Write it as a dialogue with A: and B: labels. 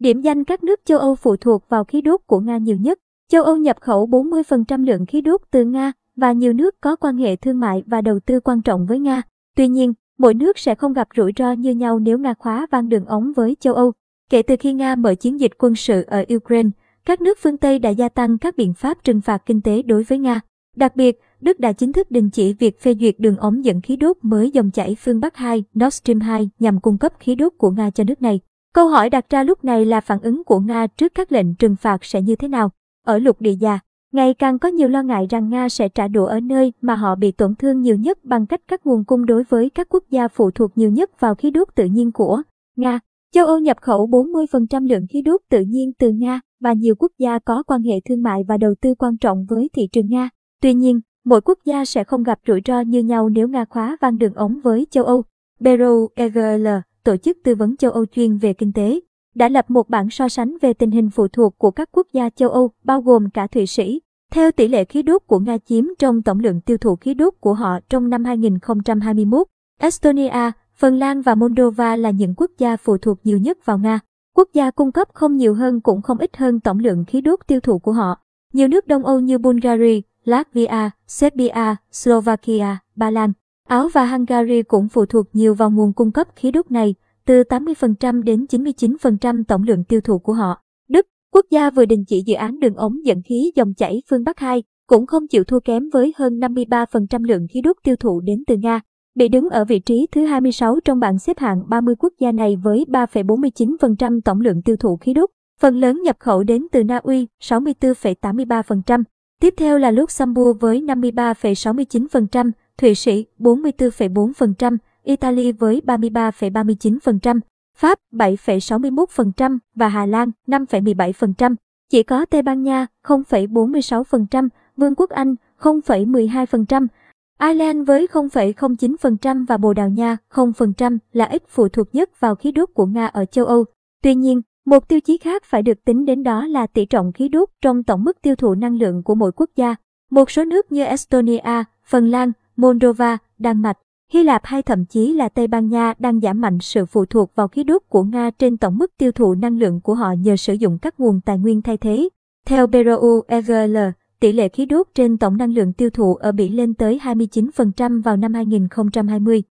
A: Điểm danh các nước châu Âu phụ thuộc vào khí đốt của Nga nhiều nhất. Châu Âu nhập khẩu 40% lượng khí đốt từ Nga và nhiều nước có quan hệ thương mại và đầu tư quan trọng với Nga. Tuy nhiên, mỗi nước sẽ không gặp rủi ro như nhau nếu Nga khóa van đường ống với châu Âu. Kể từ khi Nga mở chiến dịch quân sự ở Ukraine, các nước phương Tây đã gia tăng các biện pháp trừng phạt kinh tế đối với Nga. Đặc biệt, Đức đã chính thức đình chỉ việc phê duyệt đường ống dẫn khí đốt mới dòng chảy phương Bắc 2, Nord Stream 2 nhằm cung cấp khí đốt của Nga cho nước này. Câu hỏi đặt ra lúc này là phản ứng của Nga trước các lệnh trừng phạt sẽ như thế nào? Ở lục địa già, ngày càng có nhiều lo ngại rằng Nga sẽ trả đũa ở nơi mà họ bị tổn thương nhiều nhất bằng cách cắt nguồn cung đối với các quốc gia phụ thuộc nhiều nhất vào khí đốt tự nhiên của Nga. Châu Âu nhập khẩu 40% lượng khí đốt tự nhiên từ Nga và nhiều quốc gia có quan hệ thương mại và đầu tư quan trọng với thị trường Nga. Tuy nhiên, mỗi quốc gia sẽ không gặp rủi ro như nhau nếu Nga khóa van đường ống với châu Âu. Bureau EGL, tổ chức tư vấn châu Âu chuyên về kinh tế, đã lập một bảng so sánh về tình hình phụ thuộc của các quốc gia châu Âu, bao gồm cả Thụy Sĩ. Theo tỷ lệ khí đốt của Nga chiếm trong tổng lượng tiêu thụ khí đốt của họ trong năm 2021, Estonia, Phần Lan và Moldova là những quốc gia phụ thuộc nhiều nhất vào Nga. Quốc gia cung cấp không nhiều hơn cũng không ít hơn tổng lượng khí đốt tiêu thụ của họ. Nhiều nước Đông Âu như Bulgaria, Latvia, Serbia, Slovakia, Ba Lan, Áo và Hungary cũng phụ thuộc nhiều vào nguồn cung cấp khí đốt này, từ 80% đến 99% tổng lượng tiêu thụ của họ. Đức, quốc gia vừa đình chỉ dự án đường ống dẫn khí dòng chảy phương Bắc 2, cũng không chịu thua kém với hơn 53% lượng khí đốt tiêu thụ đến từ Nga bị đứng ở vị trí thứ 26 trong bảng xếp hạng 30 quốc gia này với 3,49% tổng lượng tiêu thụ khí đốt. Phần lớn nhập khẩu đến từ Na Uy, 64,83%. Tiếp theo là Luxembourg với 53,69%, Thụy Sĩ 44,4%, Italy với 33,39%, Pháp 7,61% và Hà Lan 5,17%. Chỉ có Tây Ban Nha 0,46%, Vương quốc Anh 0,12%, Ireland với 0,09% và Bồ Đào Nha 0% là ít phụ thuộc nhất vào khí đốt của Nga ở châu Âu. Tuy nhiên, một tiêu chí khác phải được tính đến đó là tỷ trọng khí đốt trong tổng mức tiêu thụ năng lượng của mỗi quốc gia. Một số nước như Estonia, Phần Lan, Moldova, Đan Mạch, Hy Lạp hay thậm chí là Tây Ban Nha đang giảm mạnh sự phụ thuộc vào khí đốt của Nga trên tổng mức tiêu thụ năng lượng của họ nhờ sử dụng các nguồn tài nguyên thay thế. Theo BRU EGL, tỷ lệ khí đốt trên tổng năng lượng tiêu thụ ở Bỉ lên tới 29% vào năm 2020.